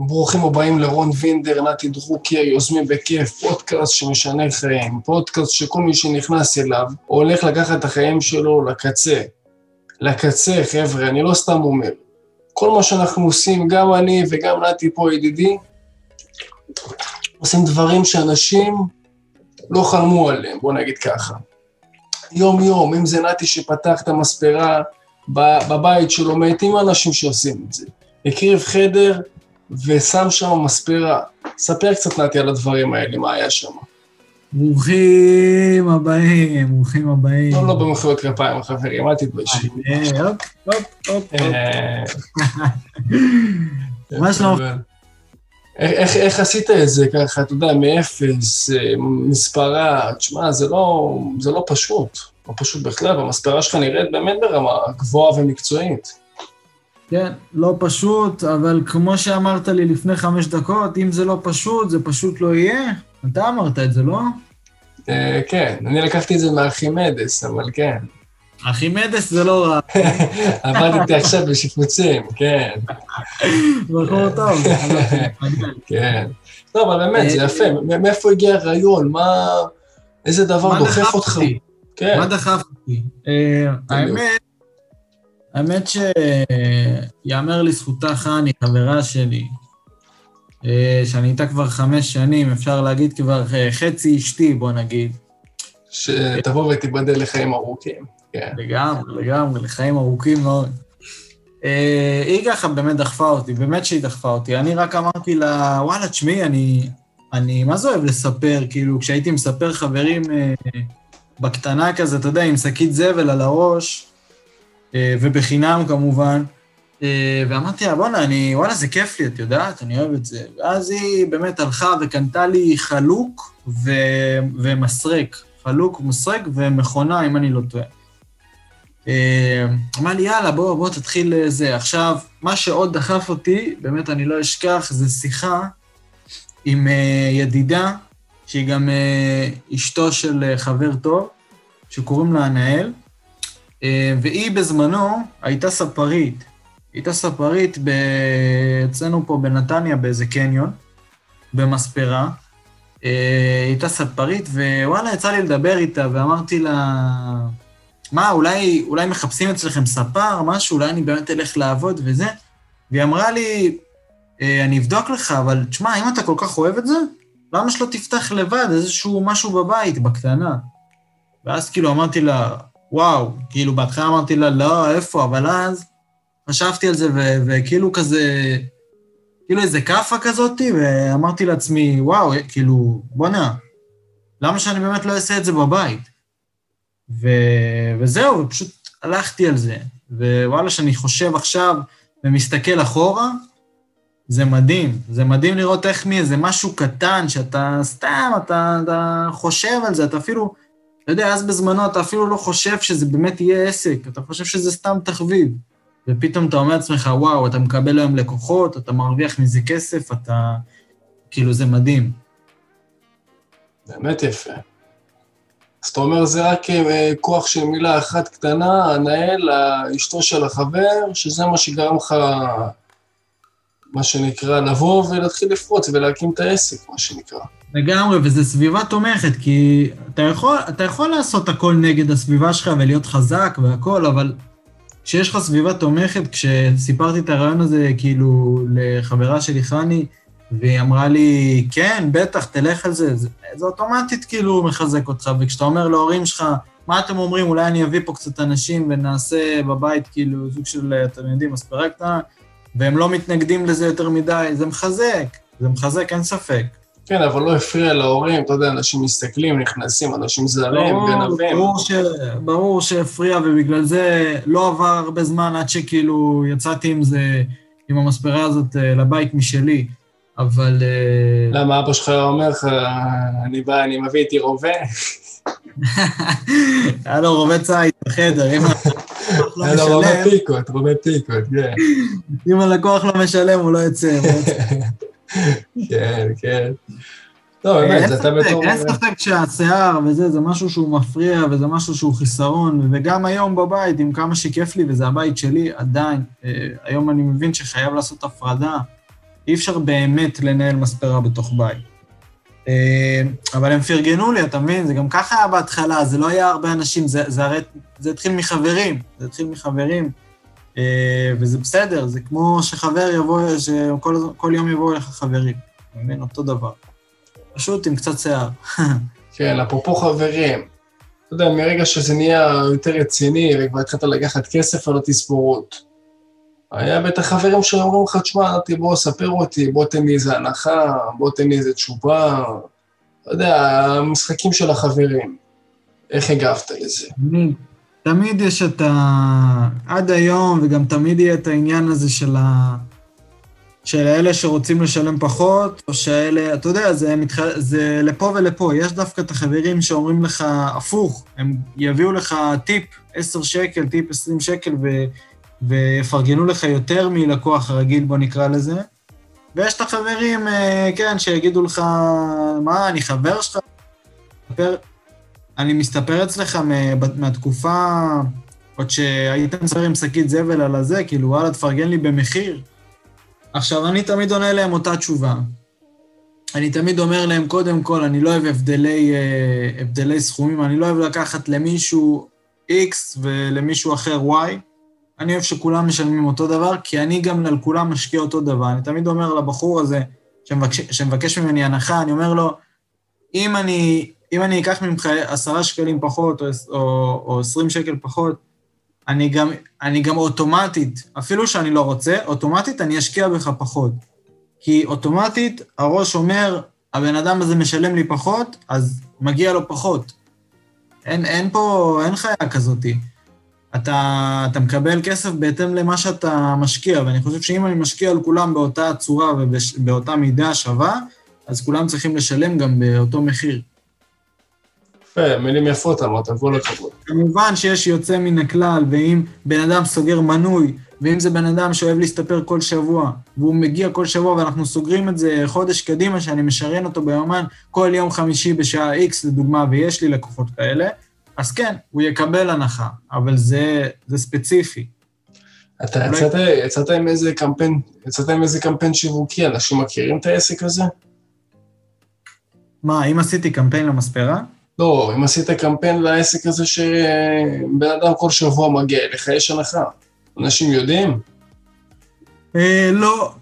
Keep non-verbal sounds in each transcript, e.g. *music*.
ברוכים הבאים לרון וינדר, נתי דרוקר, יוזמים בכיף, פודקאסט שמשנה חיים, פודקאסט שכל מי שנכנס אליו הולך לקחת את החיים שלו לקצה. לקצה, חבר'ה, אני לא סתם אומר. כל מה שאנחנו עושים, גם אני וגם נתי פה, ידידי, עושים דברים שאנשים לא חלמו עליהם, בוא נגיד ככה. יום-יום, אם זה נתי שפתח את המספרה בבית שלו, מעטים אנשים שעושים את זה. הקריב חדר, ושם שם מספרה. ספר קצת, נתי, על הדברים האלה, מה היה שם. ברוכים הבאים, ברוכים הבאים. לא, לא במחיאות כפיים, חברים, אל תתביישו. אה, הופ, הופ, הופ. אה, מה שלומך? איך עשית את זה ככה, אתה יודע, מאפס, אה, מספרה, תשמע, זה לא, זה לא פשוט, לא פשוט בכלל, המספרה שלך נראית באמת ברמה גבוהה ומקצועית. כן, לא פשוט, אבל כמו שאמרת לי לפני חמש דקות, אם זה לא פשוט, זה פשוט לא יהיה. אתה אמרת את זה, לא? אה, כן, אני לקחתי את זה מארכימדס, אבל כן. ארכימדס זה לא רע. *laughs* עבדתי עכשיו בשיפוצים, כן. בחור טוב. כן. טוב, *laughs* אבל באמת, זה יפה. מאיפה הגיע הרעיון? מה... איזה דבר דוחף אותך? מה דחף אותי? אה, האמת, האמת שיאמר לזכותה חני, חברה שלי, אה, שאני איתה כבר חמש שנים, אפשר להגיד כבר אה, חצי אשתי, בוא נגיד. שתבוא ותיבדל לחיים ארוכים, כן. לגמרי, לגמרי, לחיים ארוכים מאוד. אה, היא ככה באמת דחפה אותי, באמת שהיא דחפה אותי. אני רק אמרתי לה, וואלה, תשמעי, אני, אני מה זה אוהב לספר, כאילו, כשהייתי מספר חברים בקטנה כזה, אתה יודע, עם שקית זבל על הראש, ובחינם כמובן. אה, ואמרתי לה, בואנה, אני, וואלה, זה כיף לי, את יודעת, אני אוהב את זה. ואז היא באמת הלכה וקנתה לי חלוק ו... ומסרק. חלוק, מסרק ומכונה, אם אני לא טועה. אה, אמר לי, יאללה, בוא, בוא תתחיל זה. עכשיו, מה שעוד דחף אותי, באמת אני לא אשכח, זה שיחה עם ידידה, שהיא גם אשתו של חבר טוב, שקוראים לה ענאל. אה, והיא בזמנו הייתה ספרית. הייתה ספרית ב... אצלנו פה בנתניה באיזה קניון, במספרה. אה, הייתה ספרית, ווואלה, יצא לי לדבר איתה, ואמרתי לה, מה, אולי, אולי מחפשים אצלכם ספר, משהו, אולי אני באמת אלך לעבוד וזה? והיא אמרה לי, אה, אני אבדוק לך, אבל תשמע, אם אתה כל כך אוהב את זה, למה שלא תפתח לבד איזשהו משהו בבית, בקטנה? ואז כאילו אמרתי לה, וואו, כאילו בהתחלה אמרתי לה, לא, איפה, אבל אז חשבתי על זה, וכאילו כזה, כאילו איזה כאפה כזאתי, ואמרתי לעצמי, וואו, כאילו, בואנה, למה שאני באמת לא אעשה את זה בבית? ו- וזהו, ופשוט הלכתי על זה. ווואלה, שאני חושב עכשיו ומסתכל אחורה, זה מדהים. זה מדהים לראות איך מאיזה משהו קטן, שאתה סתם, אתה, אתה חושב על זה, אתה אפילו... אתה יודע, אז בזמנו אתה אפילו לא חושב שזה באמת יהיה עסק, אתה חושב שזה סתם תחביב. ופתאום אתה אומר לעצמך, וואו, אתה מקבל היום לקוחות, אתה מרוויח מזה כסף, אתה... כאילו, זה מדהים. באמת יפה. אז אתה אומר, זה רק אה, כוח של מילה אחת קטנה, הנהל, אשתו של החבר, שזה מה שגרם לך, מה שנקרא, לבוא ולהתחיל לפרוץ ולהקים את העסק, מה שנקרא. לגמרי, וזו סביבה תומכת, כי אתה יכול, אתה יכול לעשות הכל נגד הסביבה שלך ולהיות חזק והכל, אבל כשיש לך סביבה תומכת, כשסיפרתי את הרעיון הזה, כאילו, לחברה שלי, חני, והיא אמרה לי, כן, בטח, תלך על זה, זה, זה אוטומטית כאילו מחזק אותך, וכשאתה אומר להורים שלך, מה אתם אומרים, אולי אני אביא פה קצת אנשים ונעשה בבית, כאילו, זוג של, אתם יודעים, אספרה קטנה, והם לא מתנגדים לזה יותר מדי, זה מחזק, זה מחזק, אין ספק. כן, אבל לא הפריע להורים, אתה יודע, אנשים מסתכלים, נכנסים, אנשים זרים, גנבים. ברור, ש... ברור שהפריע, ובגלל זה לא עבר הרבה זמן עד שכאילו יצאתי עם זה, עם המספרה הזאת אה, לבית משלי, אבל... אה, למה אבא שלך אומר לך, אני בא, אני מביא איתי רובה? *laughs* היה לו רובה ציד בחדר, אם הלקוח לא משלם... רובה פיקות, כן. *laughs* אם הלקוח לא משלם, הוא לא יוצא. *laughs* כן, כן. לא, באמת, אתה בתור... אין ספק שהשיער וזה, זה משהו שהוא מפריע וזה משהו שהוא חיסרון, וגם היום בבית, עם כמה שכיף לי וזה הבית שלי, עדיין, אה, היום אני מבין שחייב לעשות הפרדה. אי אפשר באמת לנהל מספרה בתוך בית. אה, אבל הם פרגנו לי, אתה מבין? זה גם ככה היה בהתחלה, זה לא היה הרבה אנשים, זה, זה הרי, זה התחיל מחברים, זה התחיל מחברים, אה, וזה בסדר, זה כמו שחבר יבוא, שכל יום יבואו אליך חברים, אתה מבין? אותו דבר. פשוט עם קצת שיער. *laughs* כן, אפרופו חברים, אתה יודע, מרגע שזה נהיה יותר רציני, וכבר התחלת לקחת כסף על התספורות, היה בטח חברים שאומרים לך, תשמע, בוא, ספר אותי, בוא תן לי איזה הנחה, בוא תן לי איזה תשובה. אתה יודע, המשחקים של החברים. איך הגבת לזה? תמיד יש את ה... עד היום, וגם תמיד יהיה את העניין הזה של ה... של אלה שרוצים לשלם פחות, או שאלה, אתה יודע, זה, מתח... זה לפה ולפה. יש דווקא את החברים שאומרים לך הפוך, הם יביאו לך טיפ 10 שקל, טיפ 20 שקל, ו... ויפרגנו לך יותר מלקוח רגיל, בוא נקרא לזה. ויש את החברים, אה, כן, שיגידו לך, מה, אני חבר שלך? אני מסתפר אצלך מהתקופה, עוד שהיית מסתפר עם שקית זבל על הזה, כאילו, וואלה, תפרגן לי במחיר. עכשיו, אני תמיד עונה להם אותה תשובה. אני תמיד אומר להם, קודם כל, אני לא אוהב הבדלי, אה, הבדלי סכומים, אני לא אוהב לקחת למישהו X ולמישהו אחר Y. אני אוהב שכולם משלמים אותו דבר, כי אני גם על כולם משקיע אותו דבר. אני תמיד אומר לבחור הזה, שמבקש, שמבקש ממני הנחה, אני אומר לו, אם אני, אם אני אקח ממך עשרה שקלים פחות, או, עשרים שקל פחות, אני גם, אני גם אוטומטית, אפילו שאני לא רוצה, אוטומטית אני אשקיע בך פחות. כי אוטומטית הראש אומר, הבן אדם הזה משלם לי פחות, אז מגיע לו פחות. אין, אין פה, אין חיה כזאתי. אתה, אתה מקבל כסף בהתאם למה שאתה משקיע, ואני חושב שאם אני משקיע על כולם באותה צורה ובאותה מידה שווה, אז כולם צריכים לשלם גם באותו מחיר. יפה, מילים יפות אמרת, כל הכבוד. כמובן שיש יוצא מן הכלל, ואם בן אדם סוגר מנוי, ואם זה בן אדם שאוהב להסתפר כל שבוע, והוא מגיע כל שבוע ואנחנו סוגרים את זה חודש קדימה, שאני משריין אותו ביומן כל יום חמישי בשעה X, לדוגמה, ויש לי לקוחות כאלה, אז כן, הוא יקבל הנחה, אבל זה, זה ספציפי. אתה יצאת, יצאת עם איזה קמפיין, יצאת עם איזה קמפיין שיווקי, אנשים מכירים את העסק הזה? מה, אם עשיתי קמפיין למספרה? לא, אם עשית קמפיין לעסק הזה שבן אדם כל שבוע מגיע אליך, יש הנחה. אנשים יודעים? אה, לא,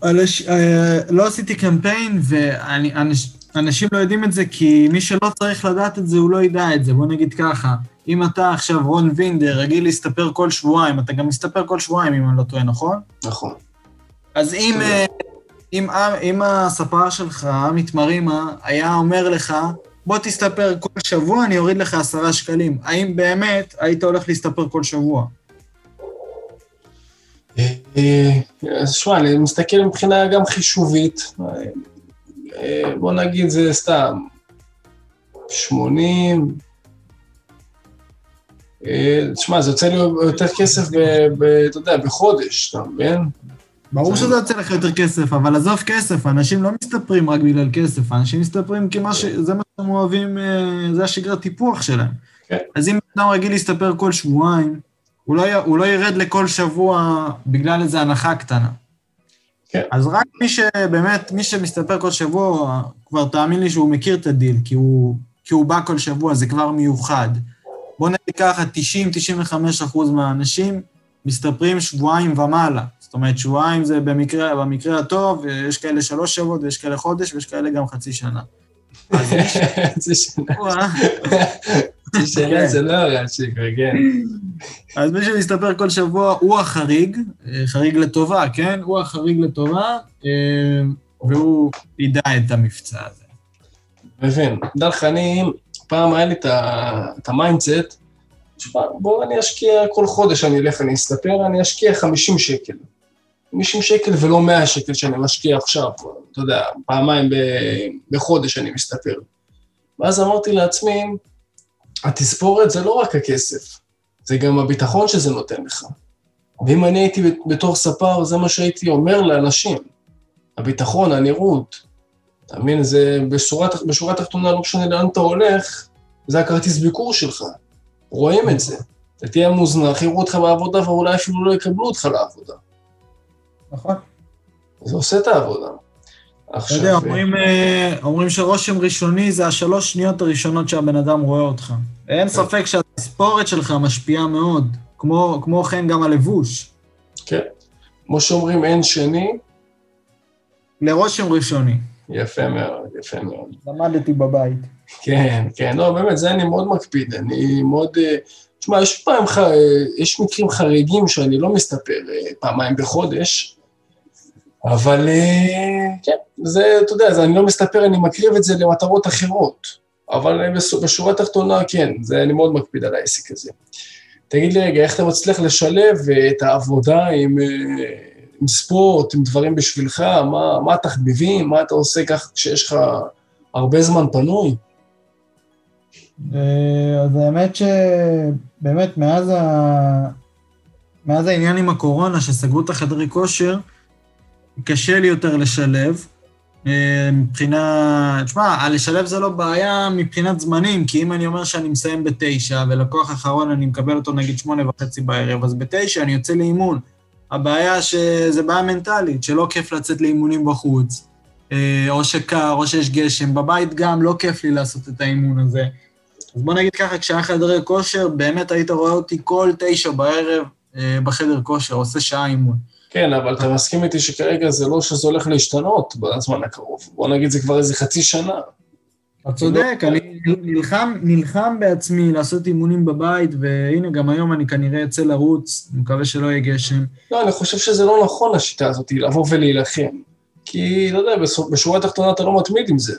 אה, לא עשיתי קמפיין, ואנשים לא יודעים את זה, כי מי שלא צריך לדעת את זה, הוא לא ידע את זה, בוא נגיד ככה. אם אתה עכשיו רון וינדר, רגיל להסתפר כל שבועיים, אתה גם מסתפר כל שבועיים, אם אני לא טועה, נכון? נכון. אז אם, אה, אם, אם הספר שלך, עמית מרימה, היה אומר לך, בוא תסתפר כל שבוע, אני אוריד לך עשרה שקלים. האם באמת היית הולך להסתפר כל שבוע? אז שמע, אני מסתכל מבחינה גם חישובית. בוא נגיד זה סתם 80, תשמע, זה יוצא לי יותר כסף, אתה יודע, בחודש, אתה מבין? ברור שזה יוצא לך יותר כסף, אבל עזוב כסף, אנשים לא מסתפרים רק בגלל כסף, אנשים מסתפרים כי ש... זה מה שהם אוהבים, אה, זה השגרת טיפוח שלהם. כן. אז אם אדם רגיל להסתפר כל שבועיים, הוא לא, הוא לא ירד לכל שבוע בגלל איזו הנחה קטנה. כן. אז רק מי שבאמת, מי שמסתפר כל שבוע, כבר תאמין לי שהוא מכיר את הדיל, כי הוא, כי הוא בא כל שבוע, זה כבר מיוחד. בוא נגיד ככה, 90-95 אחוז מהאנשים מסתפרים שבועיים ומעלה. זאת אומרת, שבועיים זה במקרה, במקרה הטוב, יש כאלה שלוש שבועות ויש כאלה חודש ויש כאלה גם חצי שנה. *laughs* חצי שנה. חצי שנה זה לא הרע שיקרה, כן. אז מי שמסתפר כל שבוע הוא החריג, חריג לטובה, כן? הוא החריג לטובה, והוא ידע את המבצע הזה. מבין. דע לך, אני, פעם היה לי את ה mindset, בוא אני אשקיע כל חודש, אני אלך, אני אסתפר, אני אשקיע 50 שקל. 50 שקל ולא 100 שקל שאני משקיע עכשיו, אתה יודע, פעמיים בחודש אני מסתפר. ואז אמרתי לעצמי, התספורת זה לא רק הכסף, זה גם הביטחון שזה נותן לך. ואם אני הייתי בתור ספר, זה מה שהייתי אומר לאנשים. הביטחון, הנראות, אתה מבין? זה בשורה, בשורה התחתונה, לא משנה לאן אתה הולך, זה הכרטיס ביקור שלך. רואים את זה. אתה תהיה מוזנח, יראו אותך בעבודה ואולי אפילו לא יקבלו אותך לעבודה. נכון. זה עושה את העבודה. אתה עכשיו... יודע, אומרים, אה, אומרים שרושם ראשוני זה השלוש שניות הראשונות שהבן אדם רואה אותך. אין ספק שהתספורת שלך משפיעה מאוד, כמו, כמו כן גם הלבוש. כן. כמו שאומרים, אין שני, לרושם ראשוני. יפה מאוד, יפה מאוד. למדתי בבית. כן, כן, לא, באמת, זה אני מאוד מקפיד, אני מאוד... אה, תשמע, יש פעם. אה, יש מקרים חריגים שאני לא מסתפר פעמיים בחודש, אבל אה, כן, זה, אתה יודע, זה, אני לא מסתפר, אני מקריב את זה למטרות אחרות, אבל אה, בש- בשורה התחתונה, כן, זה, אני מאוד מקפיד על העסק הזה. תגיד לי רגע, איך אתה מצליח לשלב אה, את העבודה עם, עם ספורט, עם דברים בשבילך, מה, מה התחביבים, מה אתה עושה ככה כשיש לך הרבה זמן פנוי? אז האמת שבאמת מאז, ה... מאז העניין עם הקורונה, שסגרו את החדרי כושר, קשה לי יותר לשלב. אה, מבחינה, תשמע, לשלב זה לא בעיה מבחינת זמנים, כי אם אני אומר שאני מסיים בתשע, ולקוח אחרון אני מקבל אותו נגיד שמונה וחצי בערב, אז בתשע אני יוצא לאימון. הבעיה שזה בעיה מנטלית, שלא כיף לצאת לאימונים בחוץ, אה, או שקר, או שיש גשם. בבית גם לא כיף לי לעשות את האימון הזה. אז בוא נגיד ככה, כשהיה חדרי כושר, באמת היית רואה אותי כל תשע בערב אה, בחדר כושר, עושה שעה אימון. כן, אבל אתה מסכים איתי שכרגע זה לא שזה הולך להשתנות בזמן הקרוב. בוא נגיד זה כבר איזה חצי שנה. אתה צודק, אני נלחם, נלחם בעצמי לעשות אימונים בבית, והנה, גם היום אני כנראה אצא לרוץ, אני מקווה שלא יהיה גשם. לא, אני חושב שזה לא נכון, השיטה הזאת, לבוא ולהילחם. כי, לא יודע, בשורה התחתונה אתה לא מתמיד עם זה.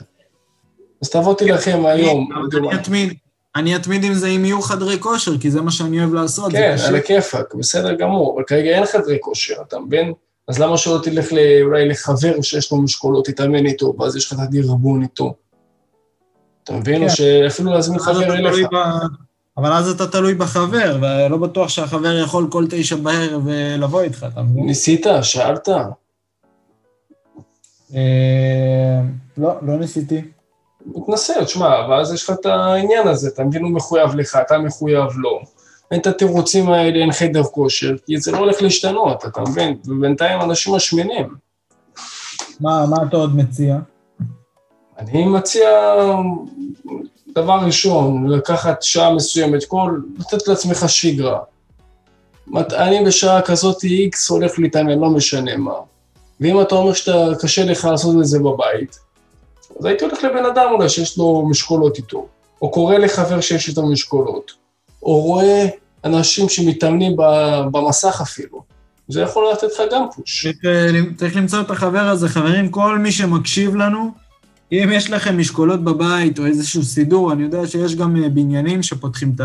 אז תבוא תילחם היום. אבל אני אתמיד, אני אתמיד עם זה אם יהיו חדרי כושר, כי זה מה שאני אוהב לעשות. כן. על הכיפאק, בסדר גמור, אבל כרגע אין חדרי כושר, אתה מבין? אז למה שלא תלך ל- אולי לחבר שיש לו משקולות, תתאמן איתו, ואז יש לך את הדרבון איתו. אתה מבין? או כן. שאפילו להזמין חבר אליך. ב- אבל אז אתה תלוי בחבר, ולא בטוח שהחבר יכול כל תשע בערב אה, לבוא איתך, אתה מבין? ניסית? שאלת? אה, לא, לא ניסיתי. מתנסה, תשמע, ואז יש לך את העניין הזה, אתה מבין, הוא מחויב לך, אתה מחויב לו. אין את התירוצים האלה, אין חדר כושר, כי זה לא הולך להשתנות, אתה מבין? ובינתיים אנשים משמינים. מה, מה אתה עוד מציע? אני מציע, דבר ראשון, לקחת שעה מסוימת, כל, לתת לעצמך שגרה. אני בשעה כזאת איקס הולך להתאמן, לא משנה מה. ואם אתה אומר שאתה, קשה לך לעשות את זה בבית, אז הייתי הולך לבן אדם אולי שיש לו משקולות איתו, או קורא לחבר שיש איתו משקולות, או רואה אנשים שמתאמנים במסך אפילו. זה יכול לתת לך גם פוש. אה, צריך למצוא את החבר הזה. חברים, כל מי שמקשיב לנו, אם יש לכם משקולות בבית או איזשהו סידור, אני יודע שיש גם אה, בניינים שפותחים את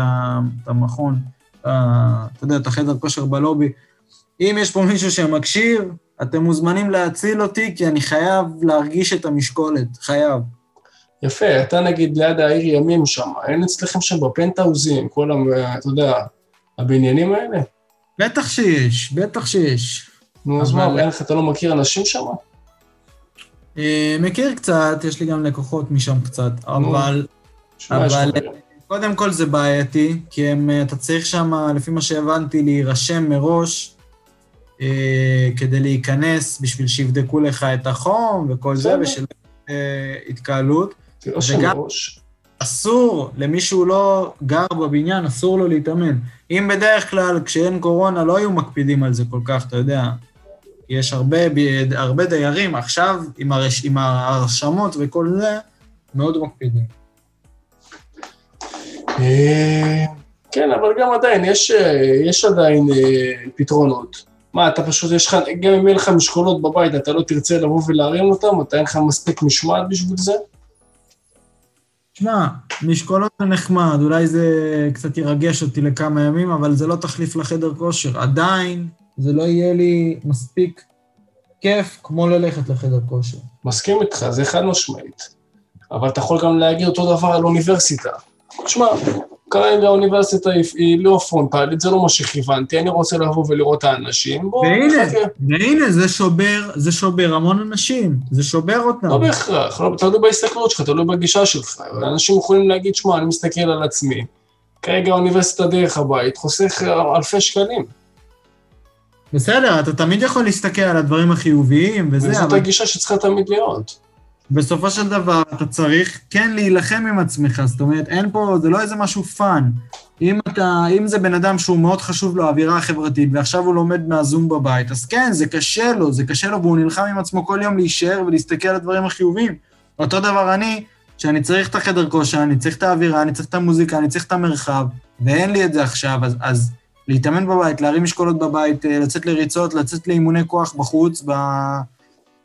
המכון, אתה יודע, את החדר כושר בלובי. אם יש פה מישהו שמקשיב, אתם מוזמנים להציל אותי, כי אני חייב להרגיש את המשקולת, חייב. יפה, אתה נגיד ליד העיר ימים שם, אין אצלכם שם בפנטהאוזים, כל ה... אתה יודע, הבניינים האלה? בטח שיש, בטח שיש. נו, אז מה, אין לך, אתה לא מכיר אנשים שם? אה, מכיר קצת, יש לי גם לקוחות משם קצת, אבל אבל-. קודם כל זה בעייתי, כי הם, אה, אתה צריך שם, לפי מה שהבנתי, להירשם מראש כדי להיכנס, בשביל שיבדקו לך את החום וכל זה. ושל אה, התקהלות. תירשם וגם- מראש. אסור, למי שהוא לא גר בבניין, אסור לו להתאמן. אם בדרך כלל, כשאין קורונה, לא היו מקפידים על זה כל כך, אתה יודע. יש הרבה, הרבה דיירים, עכשיו, עם, הרש, עם ההרשמות וכל זה, מאוד מקפידים. אה, כן, אבל גם עדיין, יש, אה, יש עדיין אה, פתרונות. מה, אתה פשוט, יש לך, גם אם אין לך משקולות בבית, אתה לא תרצה לבוא ולהרים אותם, אתה אין לך מספיק משמעת בשביל זה? שמע, משקולות זה נחמד, אולי זה קצת ירגש אותי לכמה ימים, אבל זה לא תחליף לחדר כושר. עדיין, זה לא יהיה לי מספיק כיף כמו ללכת לחדר כושר. מסכים איתך, זה חד משמעית. אבל אתה יכול גם להגיד אותו דבר על אוניברסיטה. תשמע, כרגע האוניברסיטה היא, לא פרונטלית, זה לא מה שכיוונתי, אני רוצה לבוא ולראות את האנשים, והנה, נחכה. והנה, זה שובר, זה שובר המון אנשים, זה שובר אותם. לא בהכרח, לא, תלוי בהסתכלות שלך, תלוי בגישה שלך. אנשים יכולים להגיד, שמע, אני מסתכל על עצמי. כרגע האוניברסיטה דרך הבית חוסך אלפי שקלים. בסדר, אתה תמיד יכול להסתכל על הדברים החיוביים וזה, וזאת אבל הגישה שצריכה תמיד להיות. בסופו של דבר אתה צריך כן להילחם עם עצמך, זאת אומרת, אין פה, זה לא איזה משהו fun. אם אתה, אם זה בן אדם שהוא מאוד חשוב לו האווירה החברתית, ועכשיו הוא לומד מהזום בבית, אז כן, זה קשה לו, זה קשה לו, והוא נלחם עם עצמו כל יום להישאר ולהסתכל על הדברים החיוביים. אותו דבר אני, שאני צריך את החדר כושר, אני צריך את האווירה, אני צריך את המוזיקה, אני צריך את המרחב, ואין לי את זה עכשיו, אז, אז להתאמן בבית, להרים משקולות בבית, אה, לצאת לריצות, לצאת לאימוני כוח בחוץ, ב...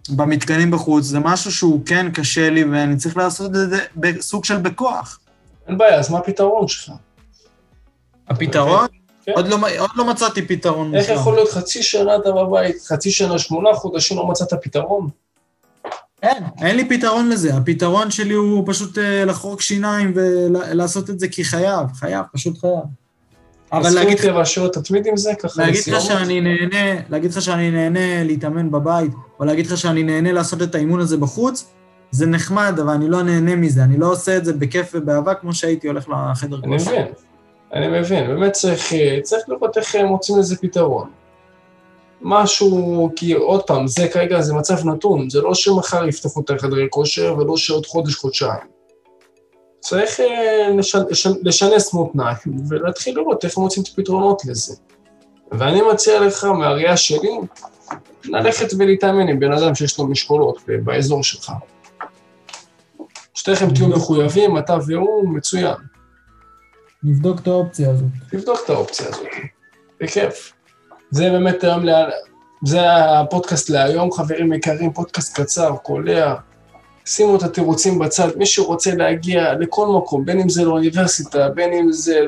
במתקנים בחוץ, זה משהו שהוא כן קשה לי, ואני צריך לעשות את זה בסוג של בכוח. אין בעיה, אז מה הפתרון שלך? הפתרון? כן. עוד לא, עוד לא מצאתי פתרון. איך. יכול להיות חצי שנה אתה בבית, חצי שנה, שמונה חודשים לא מצאת פתרון? אין, אין לי פתרון לזה. הפתרון שלי הוא פשוט אה, לחרוק שיניים ולעשות את זה כי חייב, חייב, פשוט חייב. אבל להגיד, זכות להשאיר תתמיד עם זה, ככה להגיד לך? שאני נהנה, להגיד לך שאני נהנה להתאמן בבית, או להגיד לך שאני נהנה לעשות את האימון הזה בחוץ, זה נחמד, אבל אני לא נהנה מזה. אני לא עושה את זה בכיף ובאהבה כמו שהייתי הולך לחדר אני כושר. מבין, אני מבין, באמת צריך, אה, צריך לראות איך אה, מוצאים לזה פתרון. משהו, כי עוד פעם, זה כרגע, זה מצב נתון, זה לא שמחר יפתחו את החדרי כושר ולא שעוד חודש, חודשיים. צריך אה, לשנ, לשנ, לשנס מותניים ולהתחיל לראות איך מוצאים את הפתרונות לזה. ואני מציע לך, מהראייה שלי, ללכת ולהתאמן עם בן אדם שיש לו משקולות באזור שלך. שתיכם תהיו מחויבים, אתה והוא, מצוין. נבדוק את האופציה הזאת. תבדוק את האופציה הזאת, בכיף. זה באמת היום, לה... זה הפודקאסט להיום, חברים יקרים, פודקאסט קצר, קולע. שימו את התירוצים בצד, מי שרוצה להגיע לכל מקום, בין אם זה לאוניברסיטה, בין אם זה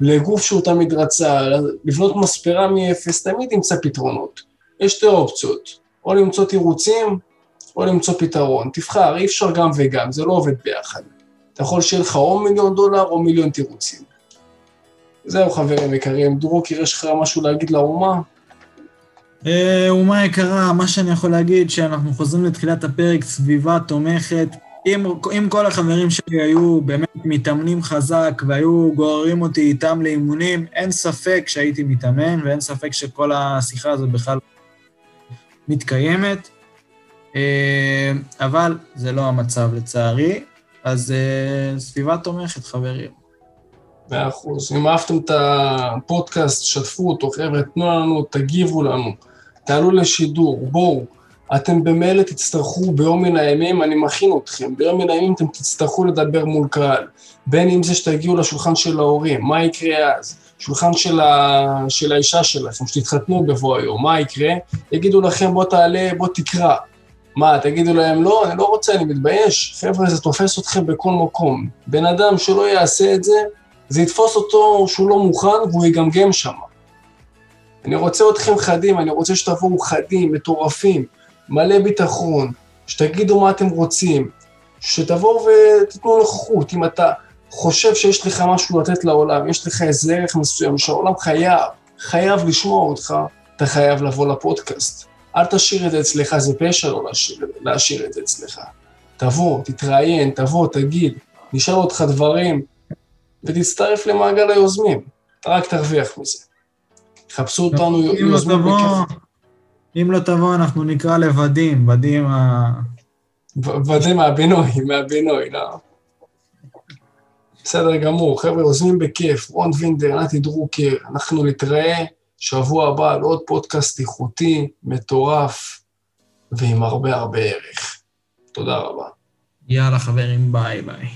לגוף שהוא תמיד רצה, לבנות מספרה מאפס, תמיד ימצא פתרונות. יש שתי אופציות, או למצוא תירוצים, או למצוא פתרון. תבחר, אי אפשר גם וגם, זה לא עובד ביחד. אתה יכול שיהיה לך או מיליון דולר או מיליון תירוצים. זהו חברים יקרים, דרוקר, יש לך משהו להגיד לאומה? אה, אומה יקרה, מה שאני יכול להגיד, שאנחנו חוזרים לתחילת הפרק, סביבה תומכת. אם, אם כל החברים שלי היו באמת מתאמנים חזק והיו גוררים אותי איתם לאימונים, אין ספק שהייתי מתאמן ואין ספק שכל השיחה הזאת בכלל מתקיימת. אה, אבל זה לא המצב לצערי, אז אה, סביבה תומכת, חברים. מאה אחוז. אם אהבתם את הפודקאסט, שתפו אותו, חבר'ה, תנו לנו, תגיבו לנו, תעלו לשידור, בואו. אתם במילא תצטרכו ביום מן הימים, אני מכין אתכם, ביום מן הימים אתם תצטרכו לדבר מול קהל. בין אם זה שתגיעו לשולחן של ההורים, מה יקרה אז? שולחן של, ה... של האישה שלכם, שתתחתנו בבוא היום, מה יקרה? יגידו לכם, בוא תעלה, בוא תקרא. מה, תגידו להם, לא, אני לא רוצה, אני מתבייש. חבר'ה, זה תופס אתכם בכל מקום. בן אדם שלא יעשה את זה, זה יתפוס אותו שהוא לא מוכן והוא יגמגם שם. אני רוצה אתכם חדים, אני רוצה שתבואו חדים, מטורפים, מלא ביטחון, שתגידו מה אתם רוצים, שתבואו ותיתנו נוכחות. אם אתה חושב שיש לך משהו לתת לעולם, יש לך איזה ערך מסוים שהעולם חייב, חייב לשמוע אותך, אתה חייב לבוא לפודקאסט. אל תשאיר את זה אצלך, זה פשע לא להשאיר, להשאיר את זה אצלך. תבוא, תתראיין, תבוא, תגיד, נשאל אותך דברים, ותצטרף למעגל היוזמים, רק תרוויח מזה. חפשו אותנו אם לא תבוא, בכיף. אם לא תבוא, אנחנו נקרא לוודים, ודים ה... וזה מהבינוי, מהבינוי, לא. בסדר גמור, חבר'ה, יוזמים בכיף, רון וינדר, נתי דרוקר, אנחנו נתראה שבוע הבא על עוד פודקאסט איכותי, מטורף, ועם הרבה הרבה ערך. תודה רבה. יאללה, חברים, ביי ביי.